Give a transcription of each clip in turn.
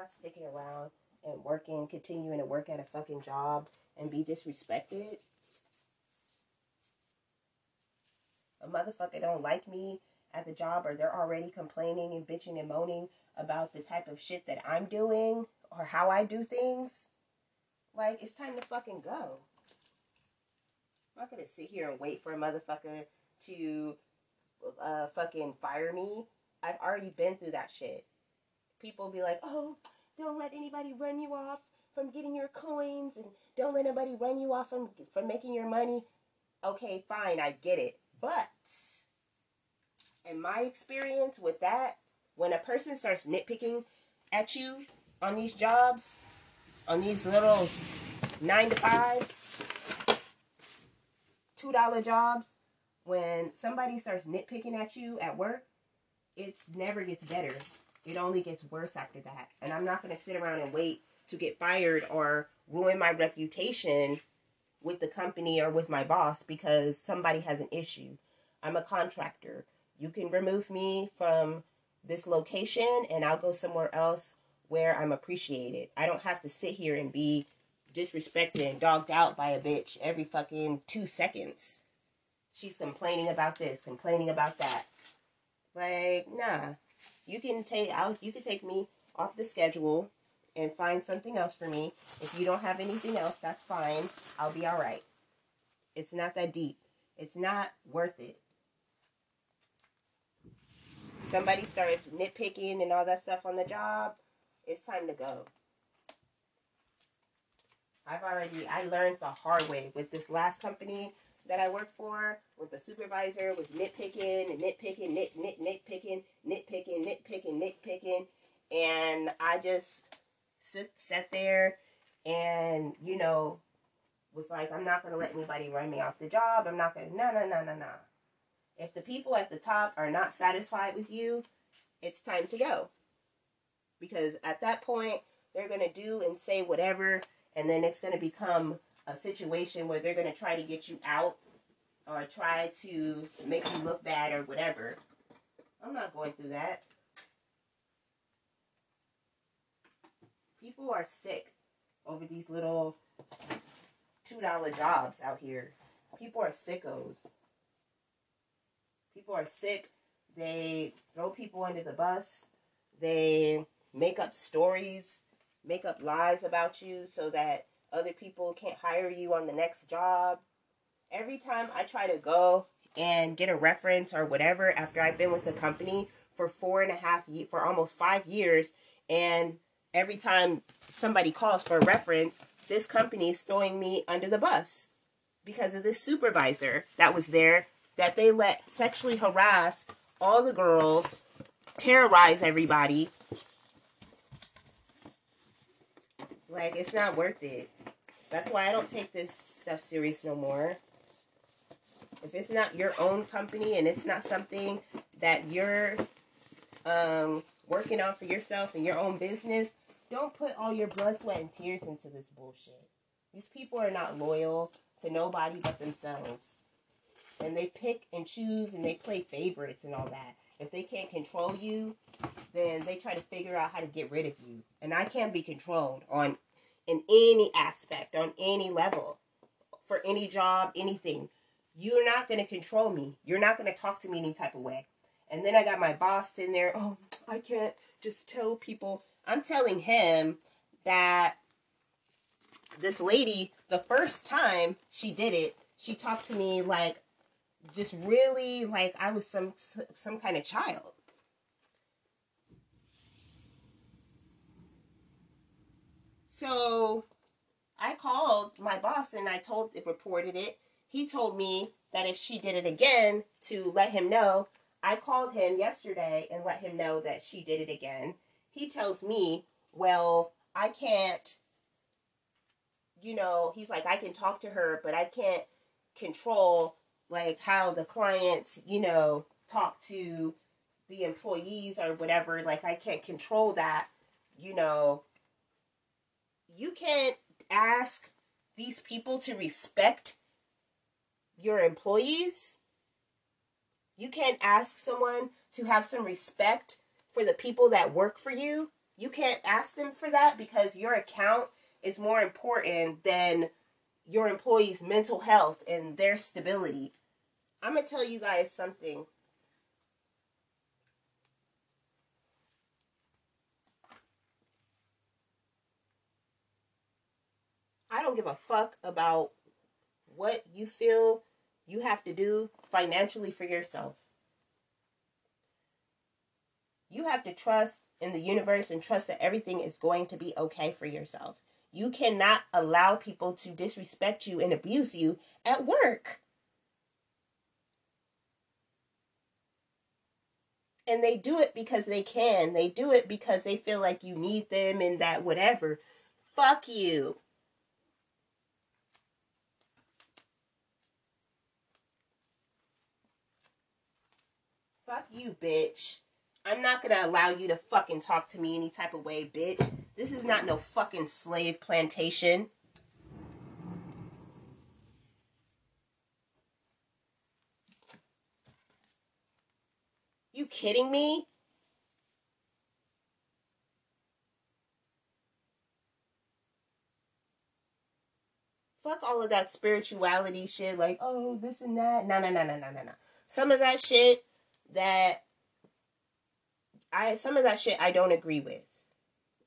not sticking around and working, continuing to work at a fucking job and be disrespected. A motherfucker don't like me at the job or they're already complaining and bitching and moaning about the type of shit that I'm doing or how I do things. Like, it's time to fucking go. I'm not gonna sit here and wait for a motherfucker to uh, fucking fire me. I've already been through that shit. People be like, oh, don't let anybody run you off from getting your coins and don't let anybody run you off from, from making your money. Okay, fine, I get it. But in my experience with that, when a person starts nitpicking at you on these jobs, on these little nine to fives, two dollar jobs, when somebody starts nitpicking at you at work, it's never gets better. It only gets worse after that. And I'm not going to sit around and wait to get fired or ruin my reputation with the company or with my boss because somebody has an issue. I'm a contractor. You can remove me from this location and I'll go somewhere else where I'm appreciated. I don't have to sit here and be disrespected and dogged out by a bitch every fucking two seconds. She's complaining about this, complaining about that. Like, nah. You can take out you can take me off the schedule and find something else for me. If you don't have anything else, that's fine. I'll be alright. It's not that deep. It's not worth it. Somebody starts nitpicking and all that stuff on the job, it's time to go. I've already I learned the hard way with this last company that I work for, with the supervisor was nitpicking and nitpicking, nit nit nitpicking, nitpicking, nitpicking, nitpicking, and I just sit sat there and you know was like, I'm not gonna let anybody run me off the job. I'm not gonna no no no no no. If the people at the top are not satisfied with you, it's time to go. Because at that point, they're gonna do and say whatever, and then it's gonna become a situation where they're going to try to get you out or try to make you look bad or whatever. I'm not going through that. People are sick over these little $2 jobs out here. People are sickos. People are sick. They throw people under the bus. They make up stories, make up lies about you so that other people can't hire you on the next job. Every time I try to go and get a reference or whatever after I've been with the company for four and a half for almost five years, and every time somebody calls for a reference, this company is throwing me under the bus because of this supervisor that was there that they let sexually harass all the girls, terrorize everybody. Like, it's not worth it. That's why I don't take this stuff serious no more. If it's not your own company and it's not something that you're um, working on for yourself and your own business, don't put all your blood, sweat, and tears into this bullshit. These people are not loyal to nobody but themselves. And they pick and choose and they play favorites and all that. If they can't control you, then they try to figure out how to get rid of you. And I can't be controlled on in any aspect, on any level, for any job, anything. You're not going to control me. You're not going to talk to me any type of way. And then I got my boss in there. Oh, I can't just tell people. I'm telling him that this lady, the first time she did it, she talked to me like just really like I was some some kind of child. So I called my boss and I told it reported it. He told me that if she did it again to let him know. I called him yesterday and let him know that she did it again. He tells me, "Well, I can't you know, he's like I can talk to her, but I can't control like how the clients, you know, talk to the employees or whatever. Like I can't control that, you know, you can't ask these people to respect your employees. You can't ask someone to have some respect for the people that work for you. You can't ask them for that because your account is more important than your employees' mental health and their stability. I'm going to tell you guys something. Don't give a fuck about what you feel you have to do financially for yourself. You have to trust in the universe and trust that everything is going to be okay for yourself. You cannot allow people to disrespect you and abuse you at work. And they do it because they can. They do it because they feel like you need them and that whatever. Fuck you. Fuck you, bitch. I'm not gonna allow you to fucking talk to me any type of way, bitch. This is not no fucking slave plantation. You kidding me? Fuck all of that spirituality shit, like, oh, this and that. No, no, no, no, no, no, no. Some of that shit that I some of that shit I don't agree with.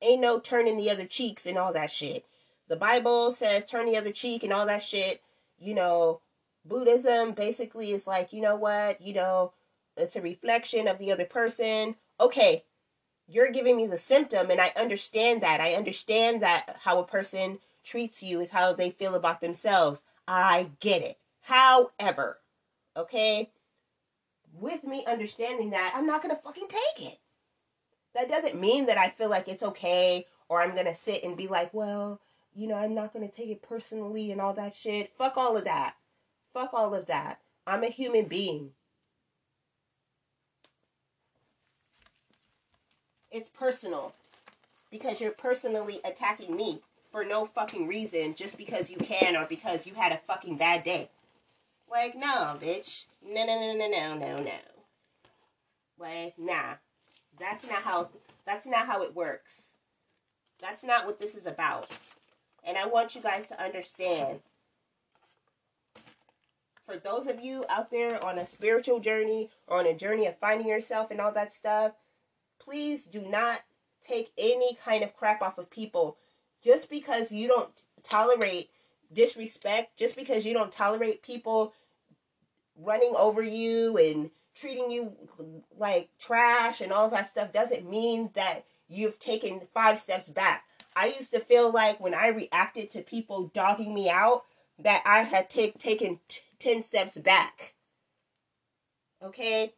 Ain't no turning the other cheeks and all that shit. The Bible says turn the other cheek and all that shit. You know, Buddhism basically is like, you know what, you know, it's a reflection of the other person. Okay, you're giving me the symptom and I understand that. I understand that how a person treats you is how they feel about themselves. I get it. However, okay, with me understanding that, I'm not going to fucking take it. That doesn't mean that I feel like it's okay or I'm going to sit and be like, well, you know, I'm not going to take it personally and all that shit. Fuck all of that. Fuck all of that. I'm a human being. It's personal because you're personally attacking me for no fucking reason just because you can or because you had a fucking bad day. Like, no, bitch. No, no, no, no, no, no, no. Like, nah. That's not how that's not how it works. That's not what this is about. And I want you guys to understand. For those of you out there on a spiritual journey or on a journey of finding yourself and all that stuff, please do not take any kind of crap off of people just because you don't tolerate disrespect, just because you don't tolerate people running over you and treating you like trash and all of that stuff doesn't mean that you've taken five steps back. I used to feel like when I reacted to people dogging me out that I had take, taken t- 10 steps back. Okay?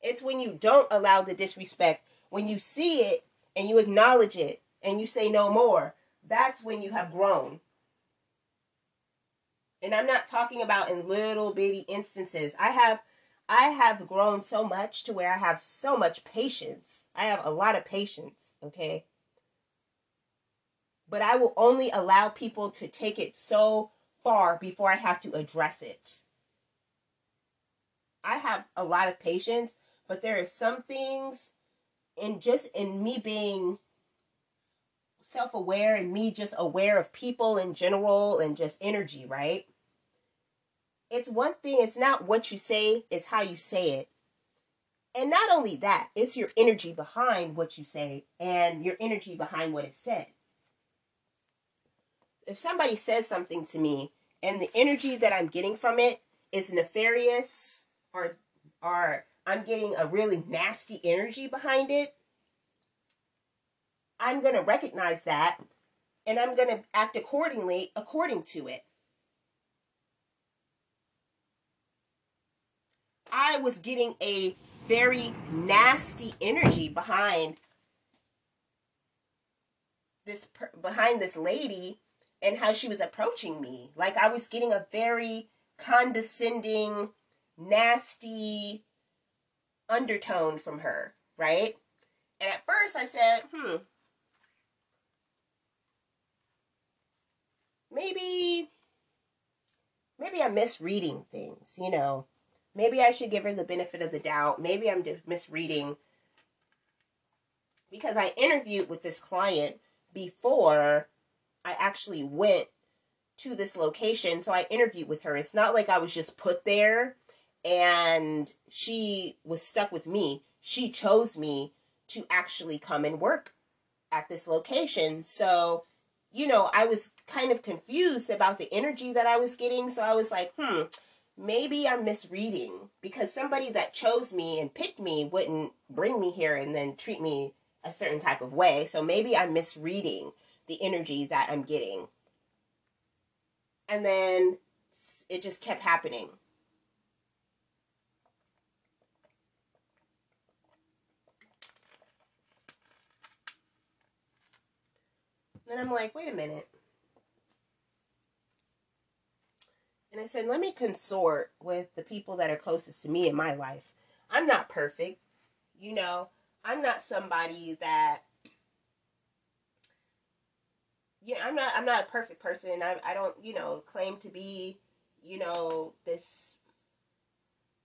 It's when you don't allow the disrespect, when you see it and you acknowledge it and you say no more, that's when you have grown. And I'm not talking about in little bitty instances. I have I have grown so much to where I have so much patience. I have a lot of patience, okay? But I will only allow people to take it so far before I have to address it. I have a lot of patience, but there are some things and just in me being self aware and me just aware of people in general and just energy, right? It's one thing, it's not what you say, it's how you say it. And not only that, it's your energy behind what you say and your energy behind what is said. If somebody says something to me and the energy that I'm getting from it is nefarious or or I'm getting a really nasty energy behind it, I'm going to recognize that and I'm going to act accordingly according to it. I was getting a very nasty energy behind this behind this lady and how she was approaching me. Like I was getting a very condescending, nasty undertone from her, right? And at first I said, hmm, maybe maybe I'm misreading things, you know. maybe I should give her the benefit of the doubt. Maybe I'm misreading because I interviewed with this client before I actually went to this location. So I interviewed with her. It's not like I was just put there and she was stuck with me. She chose me to actually come and work at this location. So, you know, I was kind of confused about the energy that I was getting. So I was like, hmm, maybe I'm misreading because somebody that chose me and picked me wouldn't bring me here and then treat me a certain type of way. So maybe I'm misreading the energy that I'm getting. And then it just kept happening. Then I'm like, wait a minute. And I said, let me consort with the people that are closest to me in my life. I'm not perfect. You know, I'm not somebody that yeah, I'm not I'm not a perfect person. I I don't, you know, claim to be, you know, this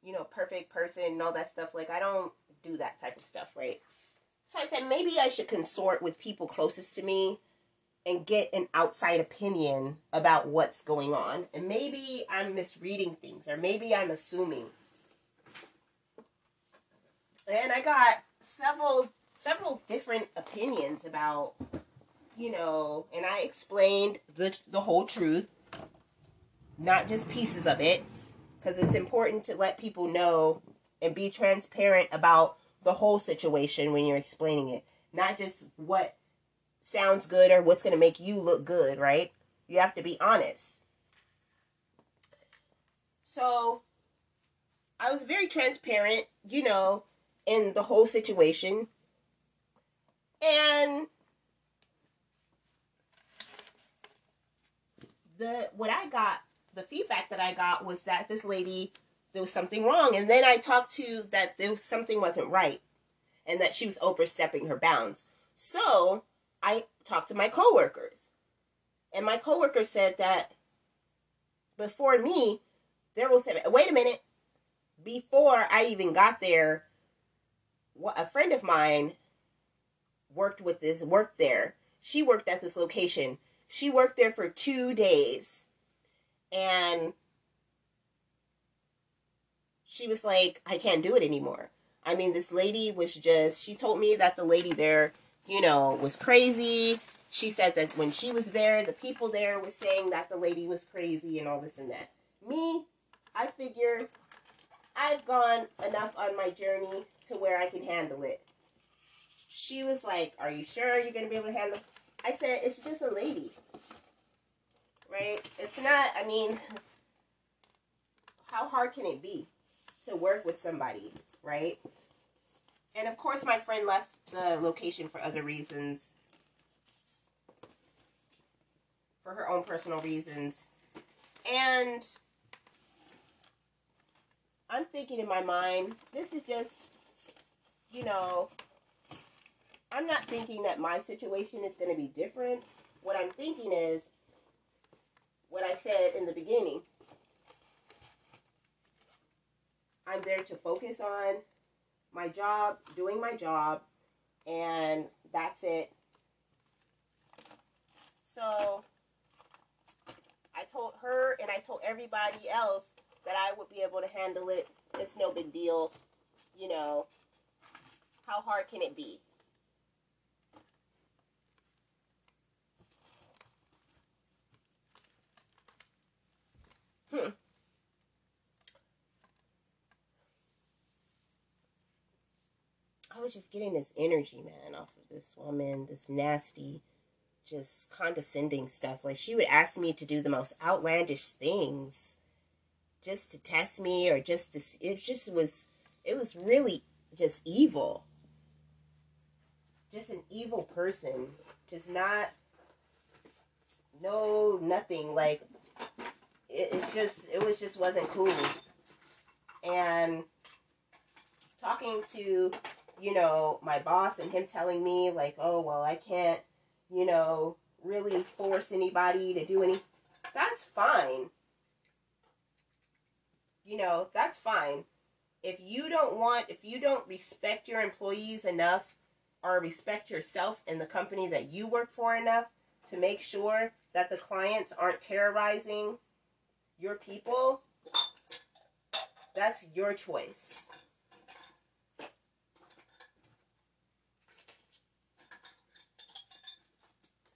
you know, perfect person and all that stuff. Like I don't do that type of stuff, right? So I said maybe I should consort with people closest to me and get an outside opinion about what's going on. And maybe I'm misreading things or maybe I'm assuming. And I got several several different opinions about you know, and I explained the the whole truth, not just pieces of it, cuz it's important to let people know and be transparent about the whole situation when you're explaining it, not just what sounds good or what's going to make you look good, right? You have to be honest. So I was very transparent, you know, in the whole situation. And the what I got, the feedback that I got was that this lady there was something wrong. And then I talked to that there was something wasn't right and that she was overstepping her bounds. So I talked to my coworkers, and my coworker said that before me, there was wait a minute. Before I even got there, a friend of mine worked with this worked there. She worked at this location. She worked there for two days, and she was like, "I can't do it anymore." I mean, this lady was just. She told me that the lady there you know, was crazy. She said that when she was there, the people there were saying that the lady was crazy and all this and that. Me, I figure I've gone enough on my journey to where I can handle it. She was like, Are you sure you're going to be able to handle it? I said, It's just a lady. Right? It's not, I mean, how hard can it be to work with somebody, right? And of course, my friend left the location for other reasons, for her own personal reasons. And I'm thinking in my mind, this is just, you know, I'm not thinking that my situation is going to be different. What I'm thinking is what I said in the beginning. I'm there to focus on my job, doing my job, and that's it. So I told her and I told everybody else that I would be able to handle it. It's no big deal. You know, how hard can it be? Hmm. I was just getting this energy, man, off of this woman, this nasty, just condescending stuff. Like she would ask me to do the most outlandish things just to test me or just to it just was it was really just evil. Just an evil person. Just not no nothing like it, it's just it was just wasn't cool. And talking to you know, my boss and him telling me, like, oh, well, I can't, you know, really force anybody to do any. That's fine. you know, that's fine. If you don't want, if you don't respect your employees enough or respect yourself and the company that you work for enough to make sure that the clients aren't terrorizing your people, that's your choice.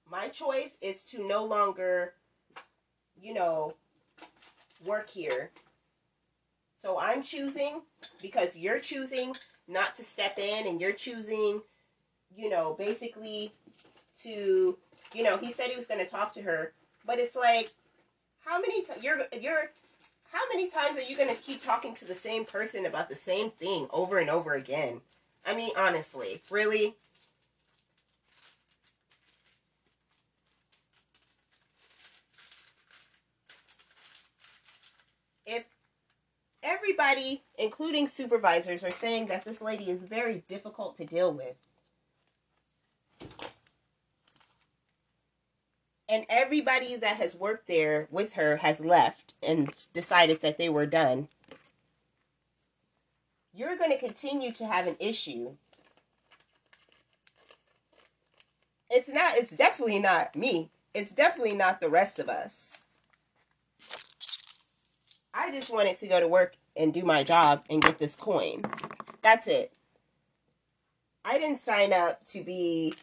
My choice is to no longer, you know, work here. So I'm choosing because you're choosing not to step in and you're choosing, you know, basically to, you know, he said he was going to talk to her, but it's like how many you're you're how many times are you going to keep talking to the same person about the same thing over and over again? I mean, honestly, really? If everybody, including supervisors, are saying that this lady is very difficult to deal with, and everybody that has worked there with her has left and decided that they were done, you're going to continue to have an issue. It's not, it's definitely not me. It's definitely not the rest of us. I just wanted to go to work and do my job and get this coin. That's it. I didn't sign up to be,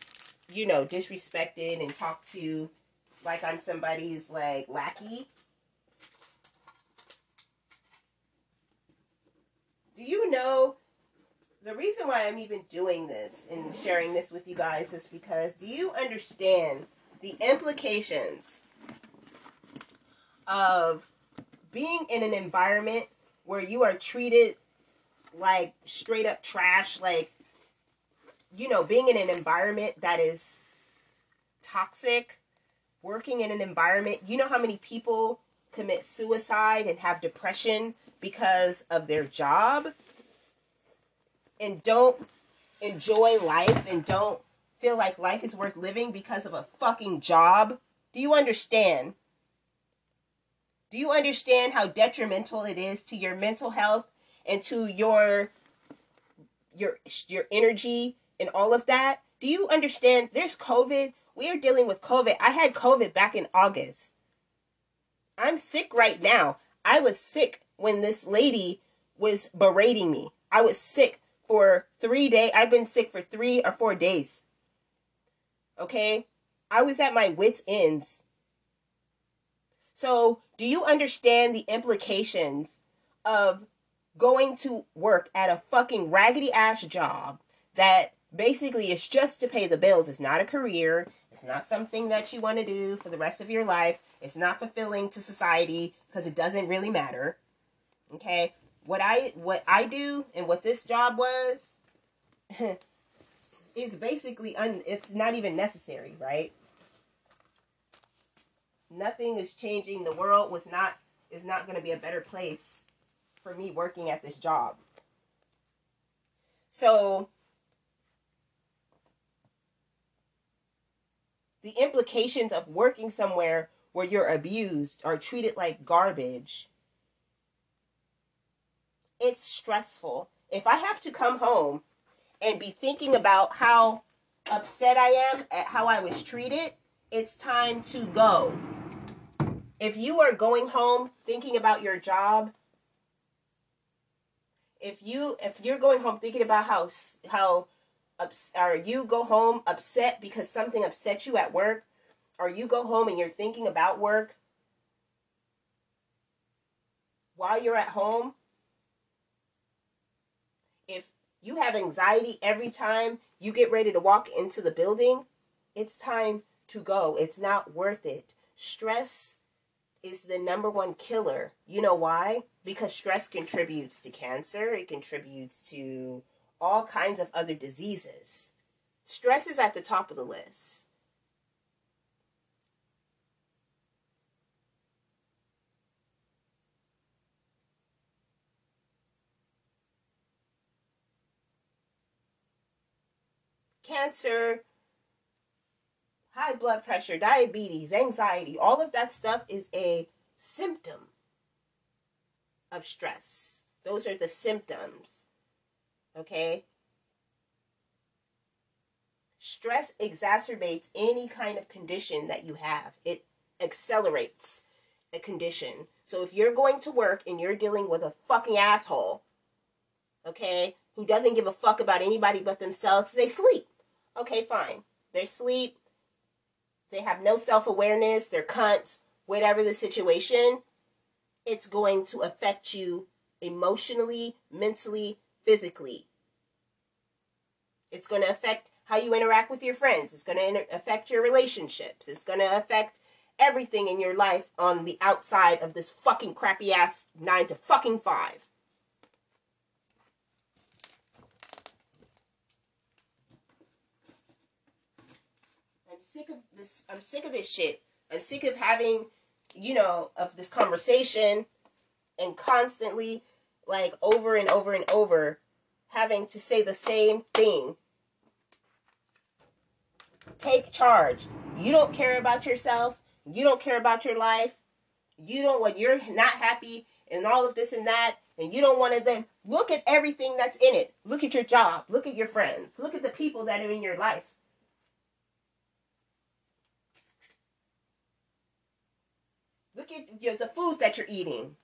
you know, disrespected and talked to like I'm somebody's like lackey. Do you know the reason why I'm even doing this and sharing this with you guys is because do you understand the implications of being in an environment where you are treated like straight up trash, like, you know, being in an environment that is toxic, working in an environment, you know how many people commit suicide and have depression because of their job and don't enjoy life and don't feel like life is worth living because of a fucking job? Do you understand? Do you understand how detrimental it is to your mental health and to your your your energy and all of that? Do you understand there's COVID we are dealing with COVID. I had COVID back in August. I'm sick right now. I was sick when this lady was berating me. I was sick for three days. I've been sick for three or four days. Okay? I was at my wits' ends. So, do you understand the implications of going to work at a fucking raggedy ass job that basically it's just to pay the bills? It's not a career. It's not something that you want to do for the rest of your life. It's not fulfilling to society because it doesn't really matter. Okay? What I what I do and what this job was is basically un it's not even necessary, right? Nothing is changing. The world was not is not going to be a better place for me working at this job. So, the implications of working somewhere where you're abused or treated like garbage. It's stressful. If I have to come home and be thinking about how upset I am at how I was treated, it's time to go. If you are going home thinking about your job, if you if you're going home thinking about how how ups- or you go home upset because something upset you at work, or you go home and you're thinking about work while you're at home, if you have anxiety every time you get ready to walk into the building, it's time to go. It's not worth it. Stress is the number one killer. You know why? Because stress contributes to cancer, it contributes to all kinds of other diseases. Stress is at the top of the list. Cancer, high blood pressure, diabetes, anxiety, all of that stuff is a symptom of stress. Those are the symptoms. Okay? Stress exacerbates any kind of condition that you have. It accelerates a condition. So if you're going to work and you're dealing with a fucking asshole, okay, who doesn't give a fuck about anybody but themselves, they sleep. Okay, fine. They sleep. They have no self awareness. They're cunts. Whatever the situation, it's going to affect you emotionally, mentally, physically. It's going to affect how you interact with your friends. It's going to affect your relationships. It's going to affect everything in your life on the outside of this fucking crappy ass 9 to fucking 5. I'm sick of this I'm sick of this shit. I'm sick of having, you know, of this conversation and constantly like over and over and over having to say the same thing. Take charge. You don't care about yourself. You don't care about your life. You don't when you're not happy and all of this and that and you don't want to then look at everything that's in it. Look at your job. Look at your friends. Look at the people that are in your life. Look you know, the food that you're eating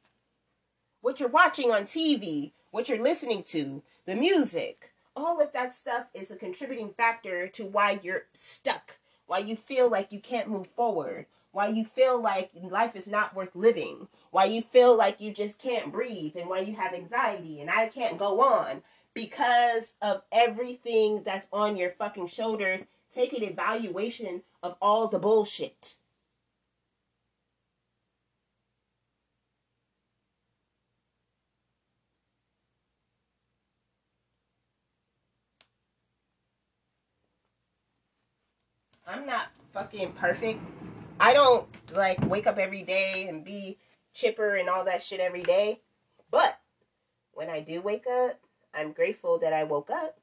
what you're watching on TV, what you're listening to, the music. All of that stuff is a contributing factor to why you're stuck, why you feel like you can't move forward, why you feel like life is not worth living, why you feel like you just can't breathe, and why you have anxiety and I can't go on because of everything that's on your fucking shoulders. Take an evaluation of all the bullshit. I'm not fucking perfect. I don't like wake up every day and be chipper and all that shit every day. But when I do wake up, I'm grateful that I woke up.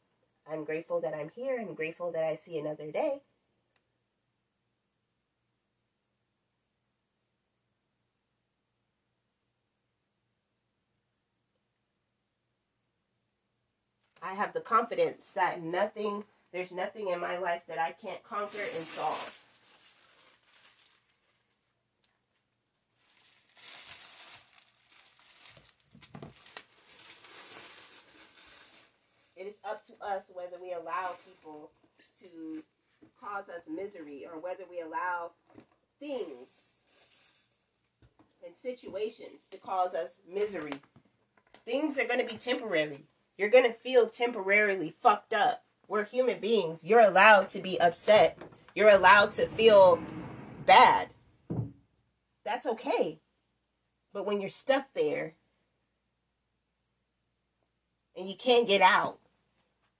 I'm grateful that I'm here. I'm grateful that I see another day. I have the confidence that nothing there's nothing in my life that I can't conquer and solve. It is up to us whether we allow people to cause us misery or whether we allow things and situations to cause us misery. Things are going to be temporary. You're going to feel temporarily fucked up we're human beings. You're allowed to be upset. You're allowed to feel bad. That's okay. But when you're stuck there and you can't get out,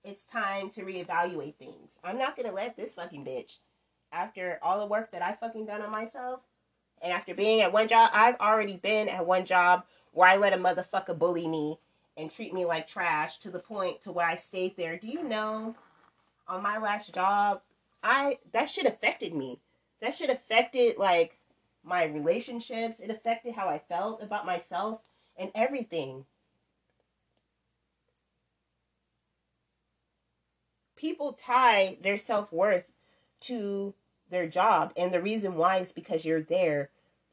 it's time to reevaluate things. I'm not to let this fucking bitch, after all the work that I fucking done on myself, and after being at one job, I've already been at one job where I let a motherfucker bully me and treat me like trash to the point to where I stayed there. Do you know on my last job, I that shit affected me. That shit affected like my relationships. It affected how I felt about myself and everything. People tie their self-worth to their job and the reason why is because you're there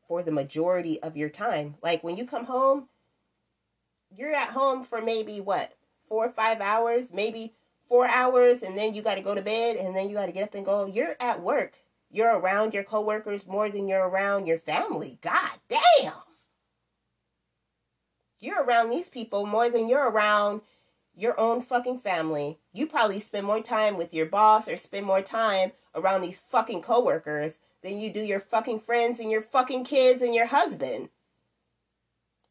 for the majority of your time. Like when you come home, you're at home for maybe what four or five hours maybe four hours and then you got to go to bed and then you got to get up and go you're at work you're around your coworkers more than you're around your family god damn you're around these people more than you're around your own fucking family. You probably spend more time with your boss or spend more time around these fucking coworkers than you do your fucking friends and your fucking kids and your husband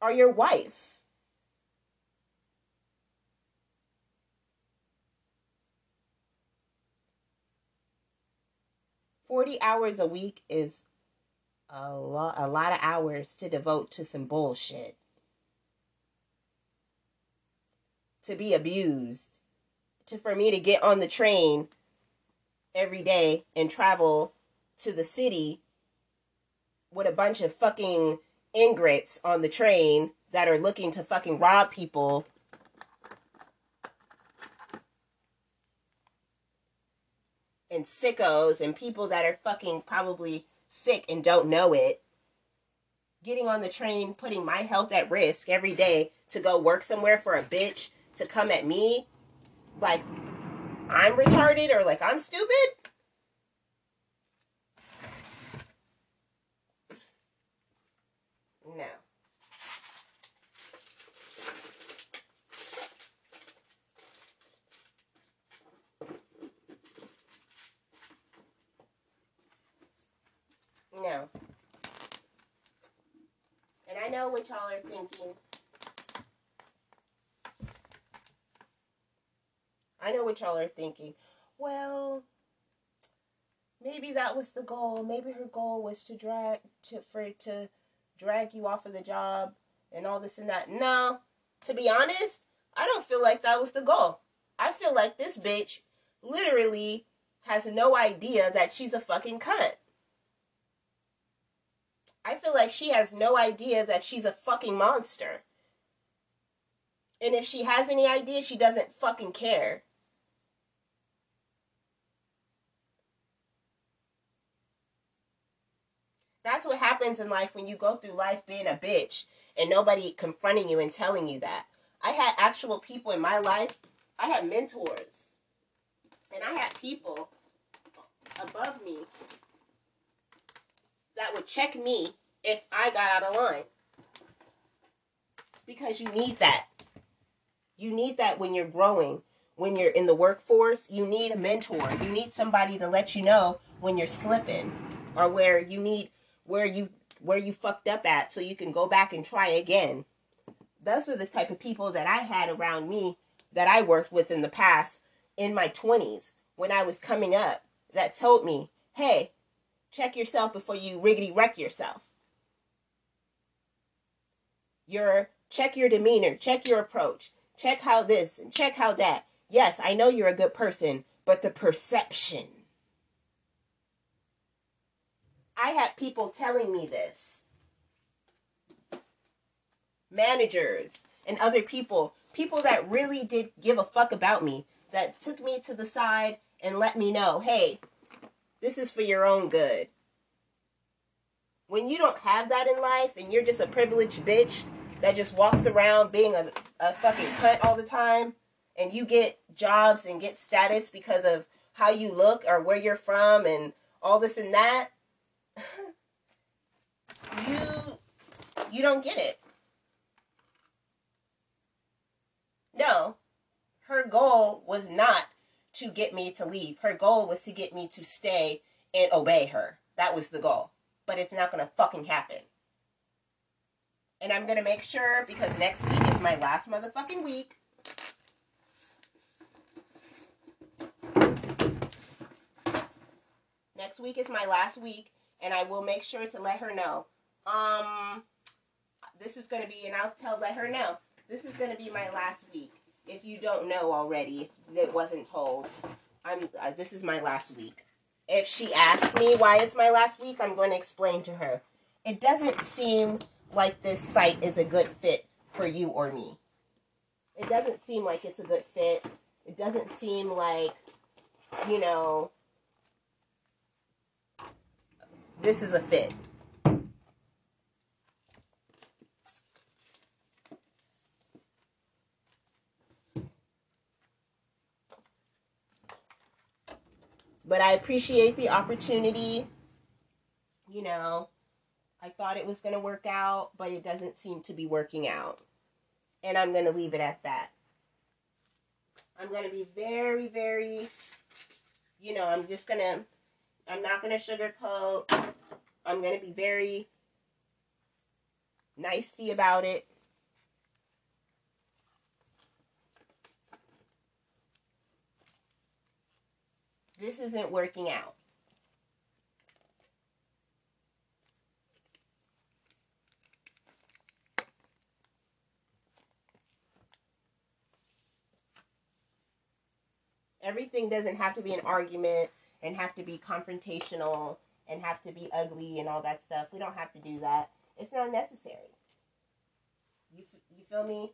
or your wife. 40 hours a week is a lot a lot of hours to devote to some bullshit. To be abused. To for me to get on the train every day and travel to the city with a bunch of fucking ingrates on the train that are looking to fucking rob people and sickos and people that are fucking probably sick and don't know it getting on the train putting my health at risk every day to go work somewhere for a bitch to come at me like I'm retarded or like I'm stupid no No. And I know what y'all are thinking. I know what y'all are thinking. Well, maybe that was the goal. Maybe her goal was to drag to for to drag you off of the job and all this and that. No, to be honest, I don't feel like that was the goal. I feel like this bitch literally has no idea that she's a fucking cunt. I feel like she has no idea that she's a fucking monster. And if she has any idea, she doesn't fucking care. That's what happens in life when you go through life being a bitch and nobody confronting you and telling you that. I had actual people in my life, I had mentors, and I had people above me that would check me if I got out of line. Because you need that. You need that when you're growing, when you're in the workforce. You need a mentor. You need somebody to let you know when you're slipping or where you need where you where you fucked up at so you can go back and try again. Those are the type of people that I had around me that I worked with in the past in my 20s when I was coming up that told me, "Hey, check yourself before you riggedy wreck yourself." Your check your demeanor, check your approach, check how this and check how that. Yes, I know you're a good person, but the perception I had people telling me this. Managers and other people, people that really did give a fuck about me, that took me to the side and let me know, hey, this is for your own good. When you don't have that in life and you're just a privileged bitch that just walks around being a, a fucking cunt all the time and you get jobs and get status because of how you look or where you're from and all this and that, you you don't get it. No. Her goal was not to get me to leave. Her goal was to get me to stay and obey her. That was the goal. But it's not going to fucking happen. And I'm going to make sure because next week is my last motherfucking week. Next week is my last week and I will make sure to let her know. Um, this is going to be, and I'll tell, let her know. This is going to be my last week. If you don't know already, if it wasn't told, I'm. Uh, this is my last week. If she asks me why it's my last week, I'm going to explain to her. It doesn't seem like this site is a good fit for you or me. It doesn't seem like it's a good fit. It doesn't seem like, you know, this is a fit. But I appreciate the opportunity. You know, I thought it was going to work out, but it doesn't seem to be working out. And I'm going to leave it at that. I'm going to be very, very, you know, I'm just going to I'm not going to sugarcoat. I'm going to be very nicey about it. This isn't working out. Everything doesn't have to be an argument and have to be confrontational and have to be ugly and all that stuff. We don't have to do that. It's not necessary. You, you feel me?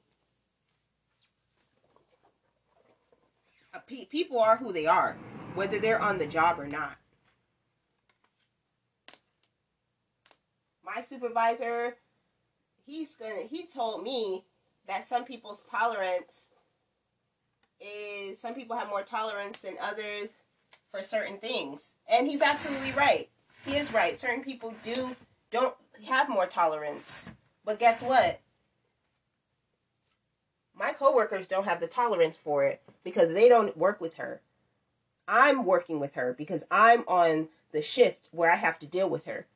Uh, pe- people are who they are, whether they're on the job or not. My supervisor, he's gonna. He told me that some people's tolerance is some people have more tolerance than others for certain things, and he's absolutely right. He is right. Certain people do don't have more tolerance, but guess what? My coworkers don't have the tolerance for it because they don't work with her. I'm working with her because I'm on the shift where I have to deal with her.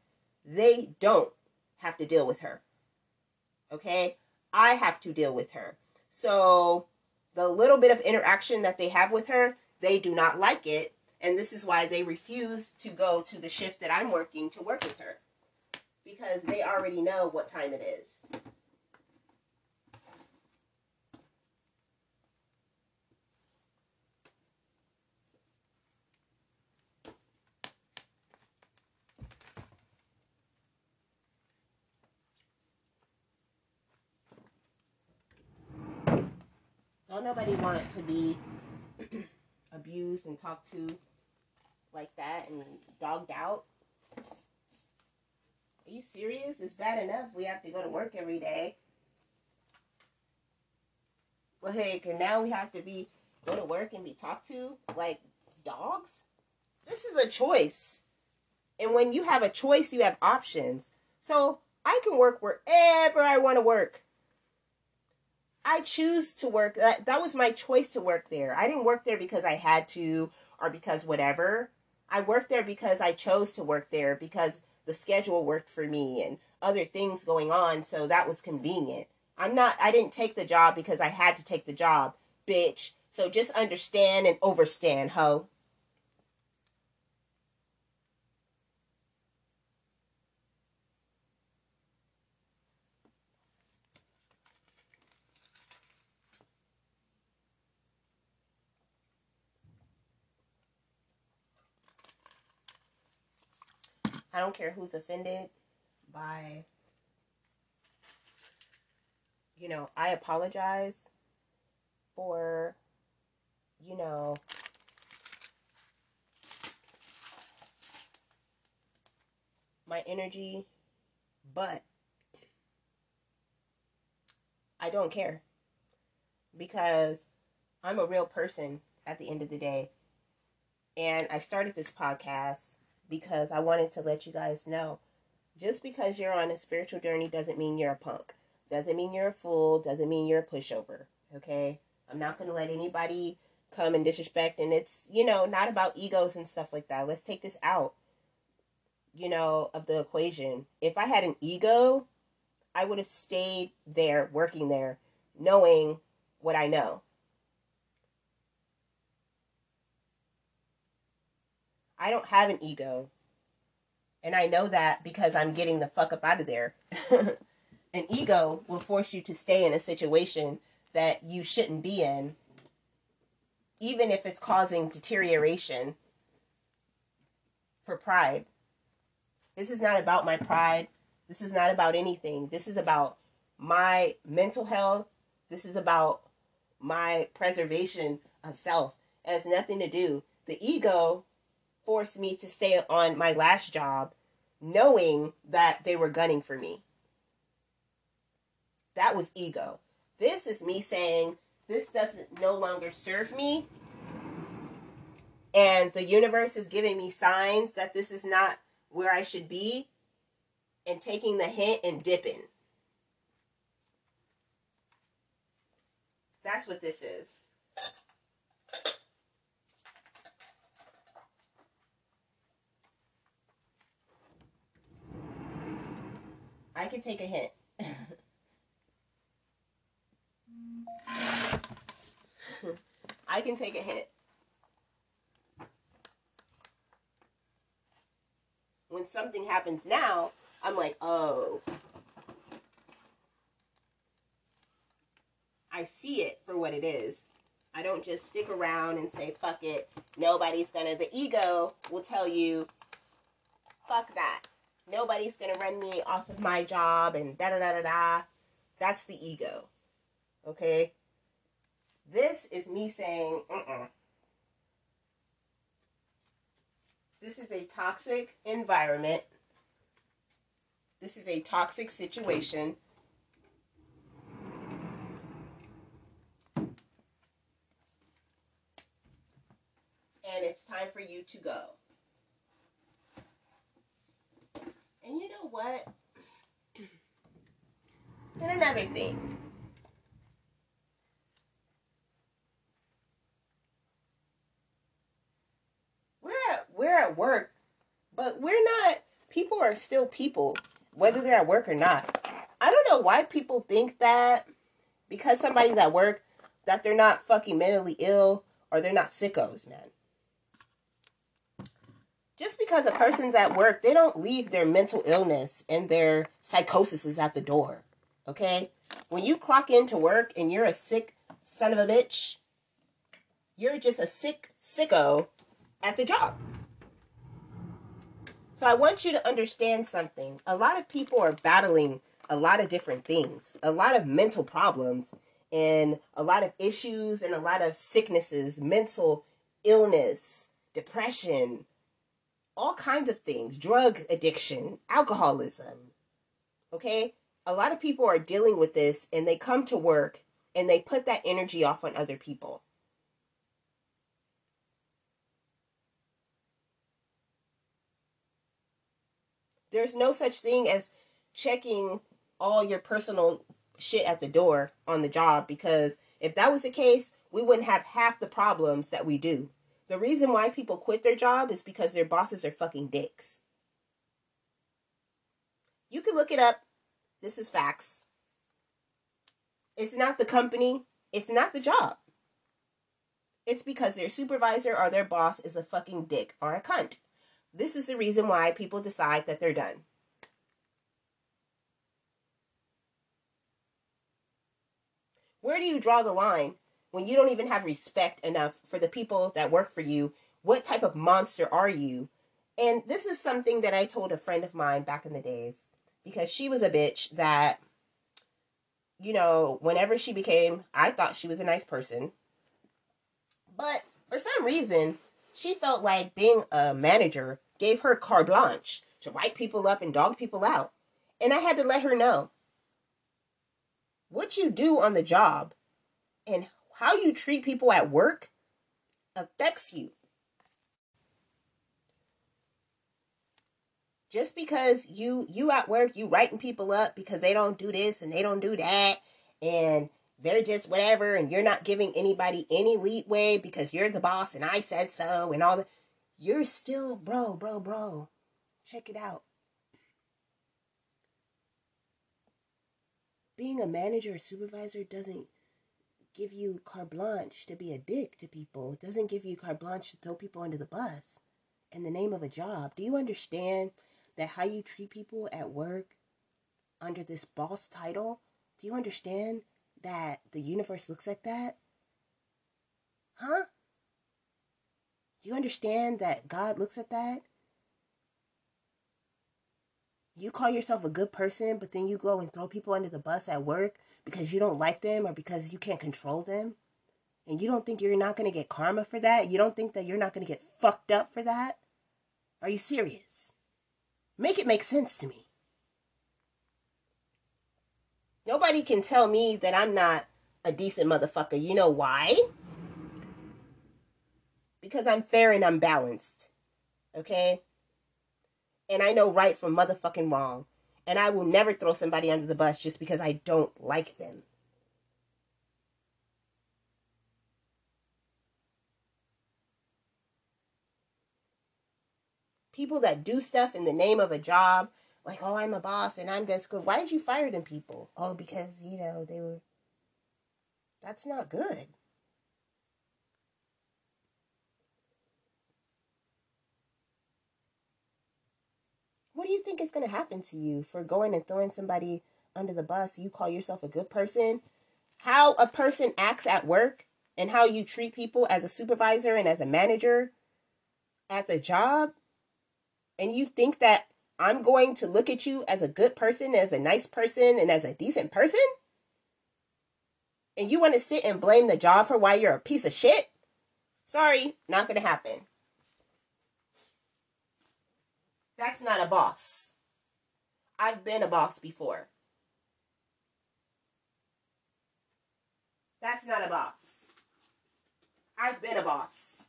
They don't have to deal with her. Okay? I have to deal with her. So the little bit of interaction that they have with her, they do not like it. And this is why they refuse to go to the shift that I'm working to work with her. Because they already know what time it is. Don't nobody want to be abused and talked to like that and dogged out. Are you serious? It's bad enough we have to go to work every day. Like, and now we have to be go to work and be talked to like dogs? This is a choice. And when you have a choice, you have options. So I can work wherever I want to work. I choose to work. That, that was my choice to work there. I didn't work there because I had to or because whatever. I worked there because I chose to work there because the schedule worked for me and other things going on. So that was convenient. I'm not, I didn't take the job because I had to take the job, bitch. So just understand and overstand, ho. I don't care who's offended by, you know, I apologize for, you know, my energy, but I don't care because I'm a real person at the end of the day. And I started this podcast because I wanted to let you guys know just because you're on a spiritual journey doesn't mean you're a punk. Doesn't mean you're a fool. Doesn't mean you're a pushover. Okay? I'm not going to let anybody come and disrespect. And it's, you know, not about egos and stuff like that. Let's take this out, you know, of the equation. If I had an ego, I would have stayed there, working there, knowing what I know. I don't have an ego. And I know that because I'm getting the fuck up out of there. an ego will force you to stay in a situation that you shouldn't be in, even if it's causing deterioration for pride. This is not about my pride. This is not about anything. This is about my mental health. This is about my preservation of self. It has nothing to do. The ego forced me to stay on my last job knowing that they were gunning for me. That was ego. This is me saying this doesn't no longer serve me. And the universe is giving me signs that this is not where I should be and taking the hint and dipping. That's what this is. I can take a hint. I can take a hint. When something happens now, I'm like, oh. I see it for what it is. I don't just stick around and say, fuck it. Nobody's gonna. The ego will tell you, fuck that nobody's gonna run me off of my job and da da da da da. That's the ego. Okay? This is me saying, uh-uh. This is a toxic environment. This is a toxic situation. And it's time for you to go. And you know what? And another thing. We're at, we're at work, but we're not people are still people, whether they're at work or not. I don't know why people think that because somebody's at work that they're not fucking mentally ill or they're not sickos, man. Just because a person's at work, they don't leave their mental illness and their psychosis is at the door. Okay? When you clock into work and you're a sick son of a bitch, you're just a sick sicko at the job. So I want you to understand something. A lot of people are battling a lot of different things, a lot of mental problems, and a lot of issues, and a lot of sicknesses, mental illness, depression, all kinds of things, drug addiction, alcoholism. Okay? A lot of people are dealing with this and they come to work and they put that energy off on other people. There's no such thing as checking all your personal shit at the door on the job because if that was the case, we wouldn't have half the problems that we do. The reason why people quit their job is because their bosses are fucking dicks. You can look it up. This is facts. It's not the company, it's not the job. It's because their supervisor or their boss is a fucking dick or a cunt. This is the reason why people decide that they're done. Where do you draw the line when you don't even have respect enough for the people that work for you? What type of monster are you? And this is something that I told a friend of mine back in the days because she was a bitch that, you know, whenever she became, I thought she was a nice person. But for some reason, she felt like being a manager gave her carte blanche to write people up and dog people out. And I had to let her know what you do on the job and how you treat people at work affects you. Just because you you at work, you writing people up because they don't do this and they don't do that and they're just whatever and you're not giving anybody any leeway because you're the boss and I said so and all that. You're still bro, bro, bro. Check it out. being a manager or supervisor doesn't give you carte blanche to be a dick to people. It doesn't give you carte blanche to throw people under the bus in the name of a job. Do you understand that how you treat people at work under this boss title? Do you understand that the universe looks at that? Huh? Do you understand that God looks at that? You call yourself a good person, but then you go and throw people under the bus at work because you don't like them or because you can't control them, and you don't think you're not going to get karma for that? You don't think that you're not going to get fucked up for that? Are you serious? Make it make sense to me. Nobody can tell me that I'm not a decent motherfucker. You know why? Because I'm fair and I'm balanced. Okay? And I know right from motherfucking wrong. And I will never throw somebody under the bus just because I don't like them. People that do stuff in the name of a job, like, oh, I'm a boss and I'm just good. Why did you fire them people? Oh, because, you know, they were. That's not good. What do you think is going to happen to you for going and throwing somebody under the bus? You call yourself a good person. How a person acts at work and how you treat people as a supervisor and as a manager at the job, and you think that I'm going to look at you as a good person, as a nice person, and as a decent person? and you want to sit and blame the job for why you're a piece of shit? Sorry, not going to happen. That's not a boss. I've been a boss before. That's not a boss. I've been a boss.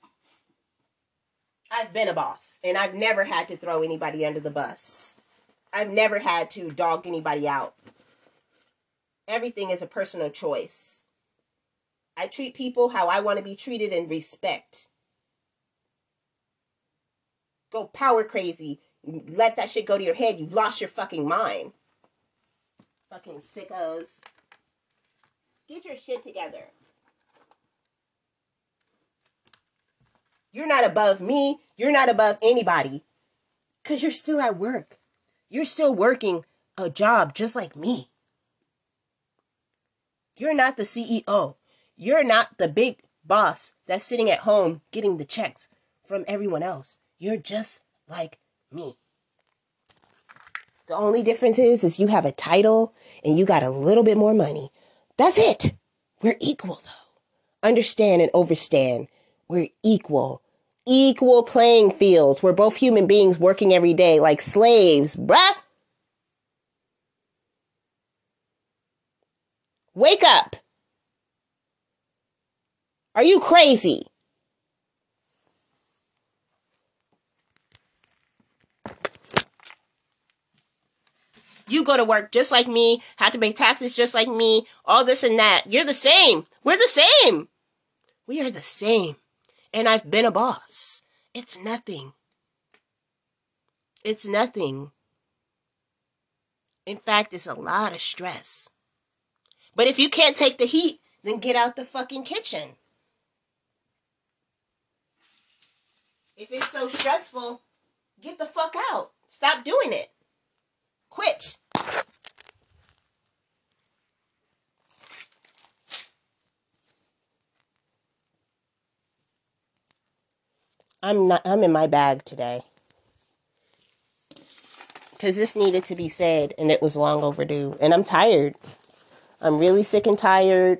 I've been a boss, and I've never had to throw anybody under the bus. I've never had to dog anybody out. Everything is a personal choice. I treat people how I want to be treated and respect. Go power crazy. Let that shit go to your head. You lost your fucking mind. Fucking sickos. Get your shit together. You're not above me. You're not above anybody. Because you're still at work. You're still working a job just like me. You're not the CEO. You're not the big boss that's sitting at home getting the checks from everyone else. You're just like me. The only difference is is you have a title and you got a little bit more money. That's it. We're equal though. Understand and overstand. We're equal. Equal playing fields. We're both human beings working every day like slaves, bruh. Wake up. Are you crazy? You go to work just like me, have to pay taxes just like me, all this and that. You're the same. We're the same. We are the same. And I've been a boss. It's nothing. It's nothing. In fact, it's a lot of stress. But if you can't take the heat, then get out the fucking kitchen. If it's so stressful, get the fuck out. Stop doing it. Quit. I'm not I'm in my bag today. Cuz this needed to be said and it was long overdue and I'm tired. I'm really sick and tired.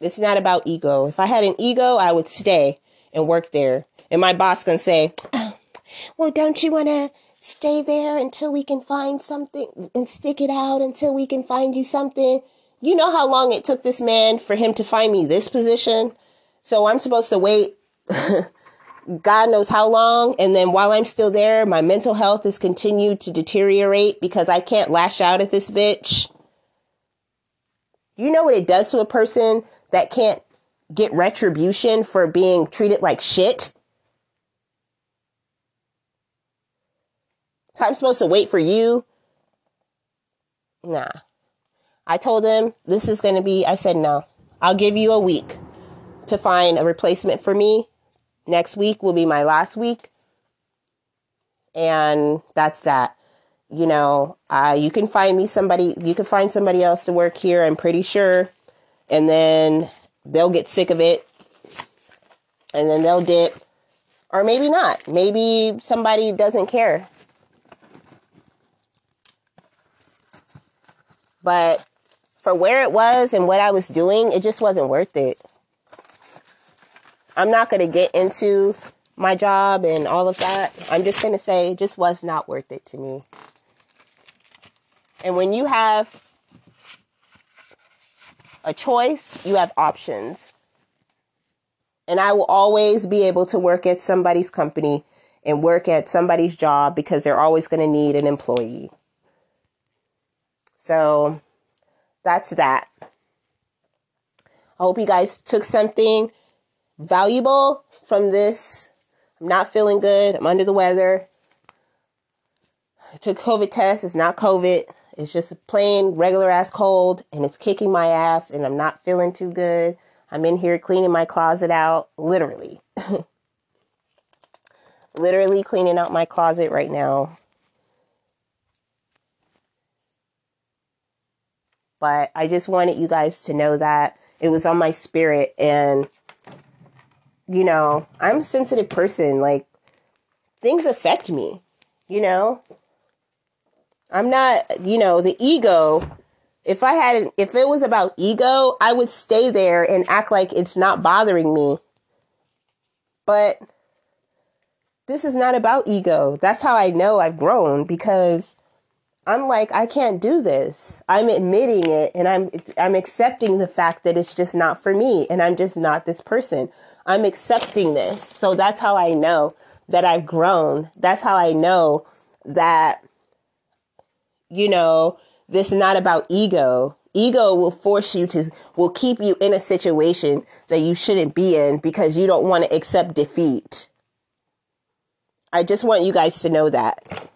It's not about ego. If I had an ego, I would stay and work there. And my boss can say, "Well, don't you want to stay there until we can find something and stick it out until we can find you something?" You know how long it took this man for him to find me this position? So I'm supposed to wait God knows how long. And then while I'm still there, my mental health has continued to deteriorate because I can't lash out at this bitch. You know what it does to a person that can't get retribution for being treated like shit? I'm supposed to wait for you? Nah. I told him this is going to be, I said, no, I'll give you a week to find a replacement for me. Next week will be my last week. And that's that. You know, uh, you can find me somebody, you can find somebody else to work here, I'm pretty sure. And then they'll get sick of it. And then they'll dip. Or maybe not. Maybe somebody doesn't care. But for where it was and what I was doing, it just wasn't worth it. I'm not going to get into my job and all of that. I'm just going to say it just was not worth it to me. And when you have a choice, you have options. And I will always be able to work at somebody's company and work at somebody's job because they're always going to need an employee. So that's that. I hope you guys took something valuable from this. I'm not feeling good. I'm under the weather. I took COVID test. It's not COVID. It's just a plain regular ass cold and it's kicking my ass and I'm not feeling too good. I'm in here cleaning my closet out, literally. literally cleaning out my closet right now. But I just wanted you guys to know that it was on my spirit and you know, I'm a sensitive person. Like things affect me, you know? I'm not, you know, the ego If I had, if it was about ego, I would stay there and act like it's not bothering me. But this is not about ego. That's how I know I've grown because I'm like I can't do this. I'm admitting it and I'm I'm accepting the fact that it's just not for me and I'm just not this person. I'm accepting this. So that's how I know that I've grown. That's how I know that you know, this is not about ego. Ego will force you to will keep you in a situation that you shouldn't be in because you don't want to accept defeat. I just want you guys to know that.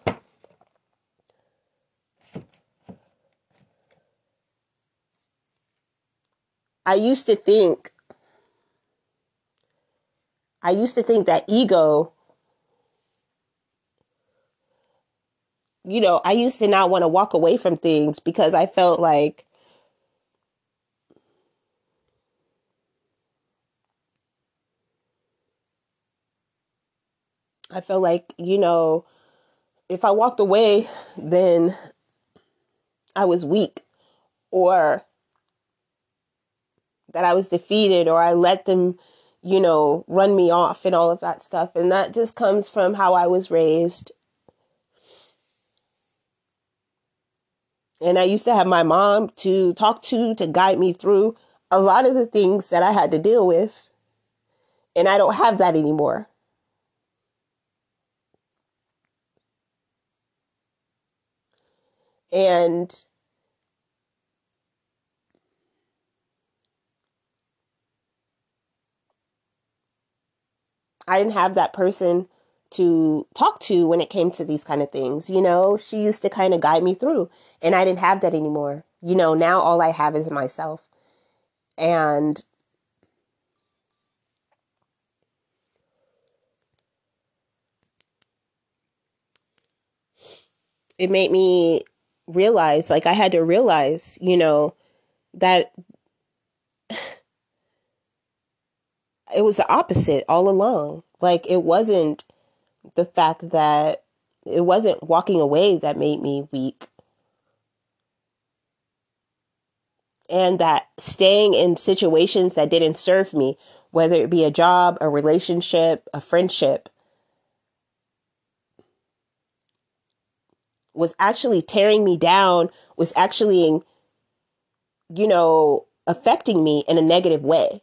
I used to think I used to think that ego you know, I used to not want to walk away from things because I felt like I felt like, you know, if I walked away, then I was weak or that I was defeated or I let them, you know, run me off and all of that stuff. And that just comes from how I was raised. And I used to have my mom to talk to, to guide me through a lot of the things that I had to deal with. And I don't have that anymore. And I didn't have that person to talk to when it came to these kind of things. You know, she used to kind of guide me through, and I didn't have that anymore. You know, now all I have is myself. And it made me realize, like, I had to realize, you know, that it was the opposite all along. Like, it wasn't the fact that it wasn't walking away that made me weak. And that staying in situations that didn't serve me, whether it be a job, a relationship, a friendship, was actually tearing me down, was actually, you know, affecting me in a negative way.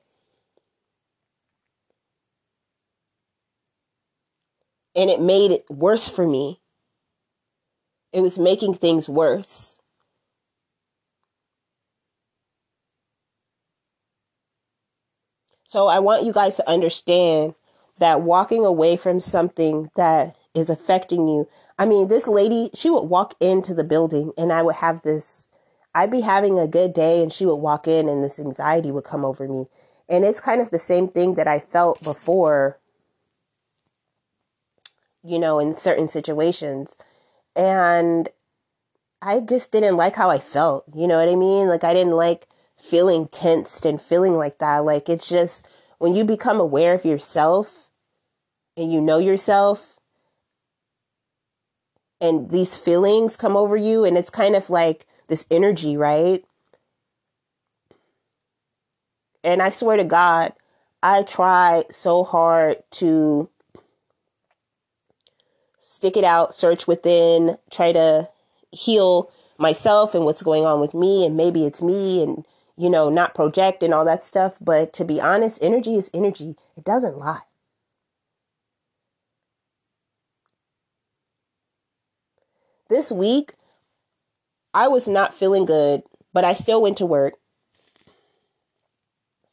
And it made it worse for me. It was making things worse. So I want you guys to understand that walking away from something that is affecting you. I mean, this lady, she would walk into the building and I would have this, I'd be having a good day and she would walk in and this anxiety would come over me. And it's kind of the same thing that I felt before, you know, in certain situations. And I just didn't like how I felt. You know what I mean? Like, I didn't like feeling tensed and feeling like that. Like, it's just when you become aware of yourself and you know yourself, and these feelings come over you and it's kind of like this energy, right? And I swear to God, I try so hard to stick it out, search within, try to heal myself and what's going on with me and maybe it's me and you know, not project and all that stuff, but to be honest, energy is energy. It doesn't lie. This week, I was not feeling good, but I still went to work.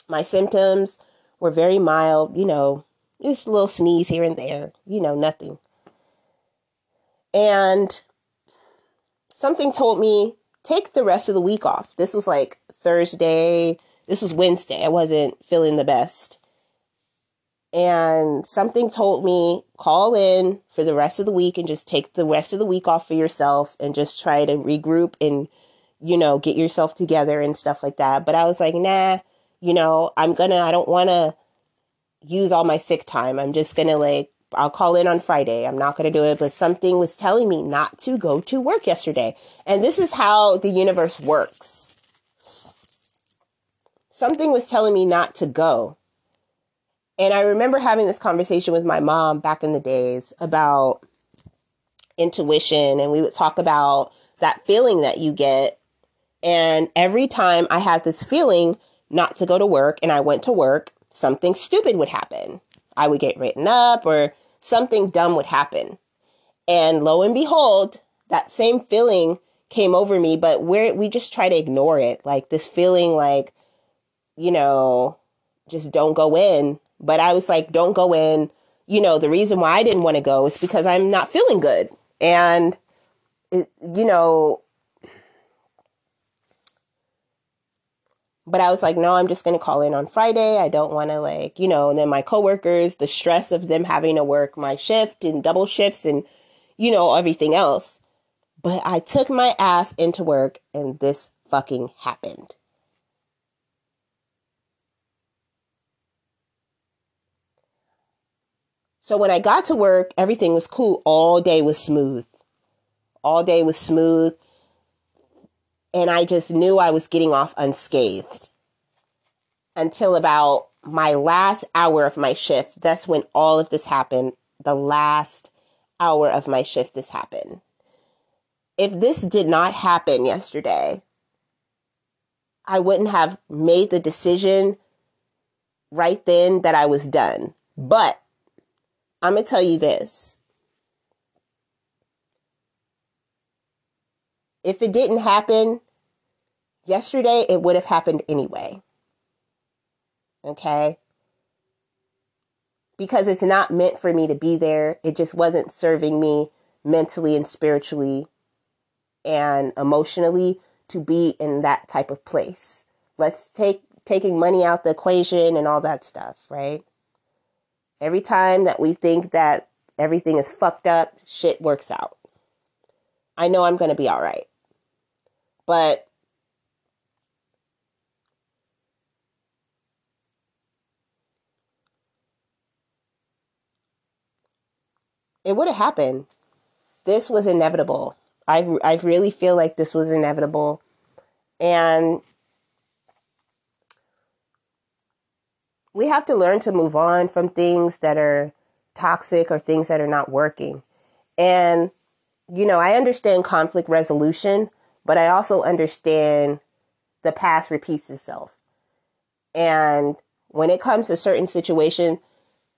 My symptoms were very mild, you know, just a little sneeze here and there, you know, nothing. And something told me, take the rest of the week off. This was like Thursday. This was Wednesday. I wasn't feeling the best and something told me call in for the rest of the week and just take the rest of the week off for yourself and just try to regroup and you know get yourself together and stuff like that but i was like nah you know i'm gonna i don't want to use all my sick time i'm just gonna like i'll call in on friday i'm not gonna do it but something was telling me not to go to work yesterday and this is how the universe works something was telling me not to go. And I remember having this conversation with my mom back in the days about intuition, and we would talk about that feeling that you get. And every time I had this feeling not to go to work and I went to work, something stupid would happen. I would get written up or something dumb would happen. And lo and behold, that same feeling came over me, but we we just try to ignore it. Like this feeling like, you know, just don't go in. But I was like, don't go in. You know, the reason why I didn't want to go is because I'm not feeling good. And, it, you know, but I was like, no, I'm just going to call in on Friday. I don't want to like, you know, and then my coworkers, the stress of them having to work my shift and double shifts and, you know, everything else. But I took my ass into work and this fucking happened. So when I got to work, everything was cool. All day was smooth. All day was smooth. And I just knew I was getting off unscathed until about my last hour of my shift. That's when all of this happened. The last hour of my shift, this happened if this did not happen yesterday, I wouldn't have made the decision right then that I was done. But I'm going to tell you this. If it didn't happen yesterday, it would have happened anyway. Okay? Because it's not meant for me to be there. It just wasn't serving me mentally and spiritually and emotionally to be in that type of place. Let's take taking money out the equation and all that stuff, right? Every time that we think that everything is fucked up, shit works out. I know I'm going to be all right. But it would have happened. This was inevitable. I I really feel like this was inevitable, and we have to learn to move on from things that are toxic or things that are not working. And you know, I understand conflict resolution, but I also understand the past repeats itself. And when it comes to certain situations,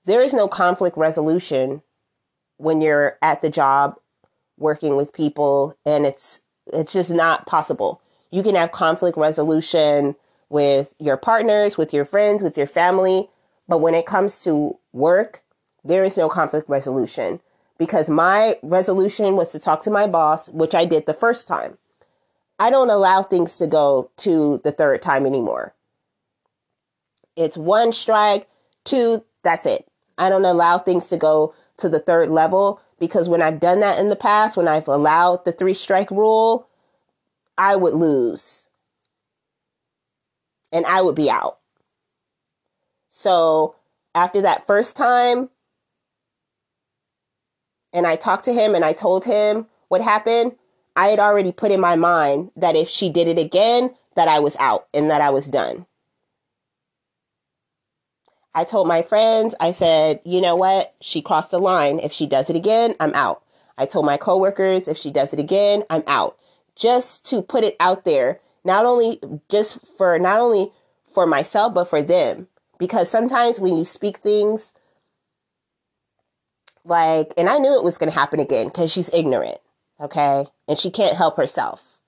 there is no conflict resolution when you're at the job working with people and it's it's just not possible. You can have conflict resolution with your partners, with your friends, with your family, but when it comes to work, there is no conflict resolution because my resolution was to talk to my boss, which I did the first time. I don't allow things to go to the third time anymore. It's one strike, two, that's it. I don't allow things to go to the third level because when I've done that in the past, when I've allowed the three strike rule, I would lose and I would be out. So after that first time, and I talked to him and I told him what happened, I had already put in my mind that if she did it again, that I was out and that I was done. I told my friends, I said, you know what? She crossed the line. If she does it again, I'm out. I told my coworkers, if she does it again, I'm out. Just to put it out there, not only just for not only for myself, but for them. Because sometimes when you speak things like, and I knew it was going to happen again because she's ignorant, okay? And she can't help herself.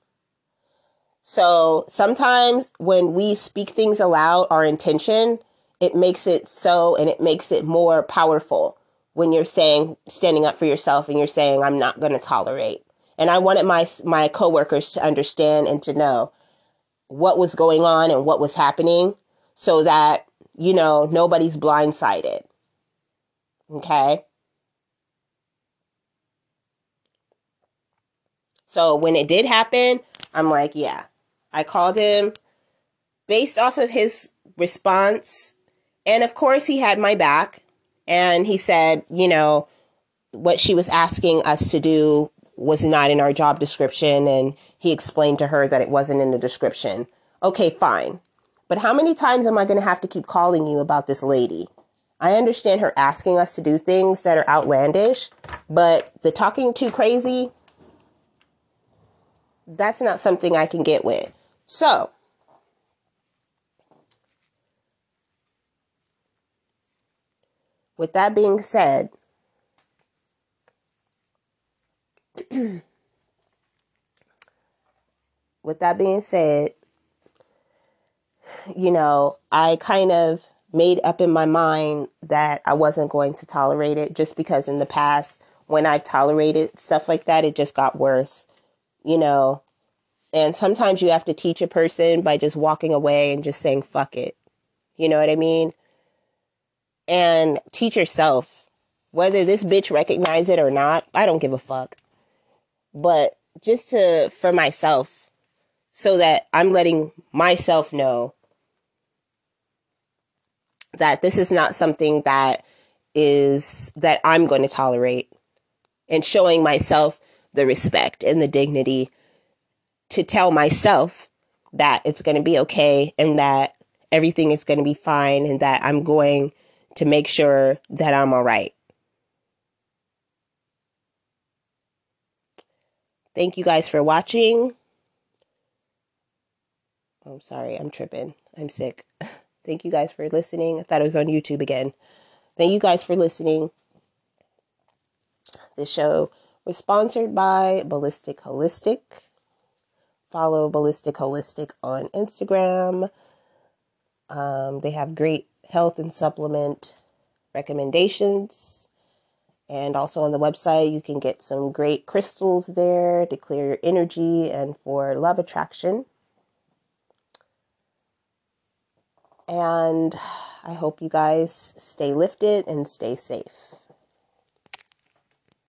So sometimes when we speak things aloud, our intention, it makes it so and it makes it more powerful when you're saying standing up for yourself and you're saying I'm not going to tolerate. And I wanted my my coworkers to understand and to know what was going on and what was happening so that you know nobody's blindsided. Okay? So when it did happen, I'm like, yeah. I called him based off of his response and of course, he had my back and he said, you know, what she was asking us to do was not in our job description. And he explained to her that it wasn't in the description. Okay, fine. But how many times am I going to have to keep calling you about this lady? I understand her asking us to do things that are outlandish, but the talking too crazy, that's not something I can get with. So, with that being said, with that being said, you know, I kind of made up in my mind that I wasn't going to tolerate it just because in the past, when I tolerated stuff like that, it just got worse, you know. And sometimes you have to teach a person by just walking away and just saying, fuck it. You know what I mean? And teach yourself. Whether this bitch recognize it or not, I don't give a fuck. But just to, for myself, so that I'm letting myself know that this is not something that is that I'm going to tolerate and showing myself the respect and the dignity to tell myself that it's going to be okay and that everything is going to be fine and that I'm going to make sure that I'm all right. Thank you guys for watching. I'm oh, sorry, I'm tripping. I'm sick. Thank you guys for listening. I thought it was on YouTube again. Thank you guys for listening. This show was sponsored by Ballistic Holistic. Follow Ballistic Holistic on Instagram. Um, they have great health and supplement recommendations. And also on the website, you can get some great crystals there to clear your energy and for love attraction. And I hope you guys stay lifted and stay safe.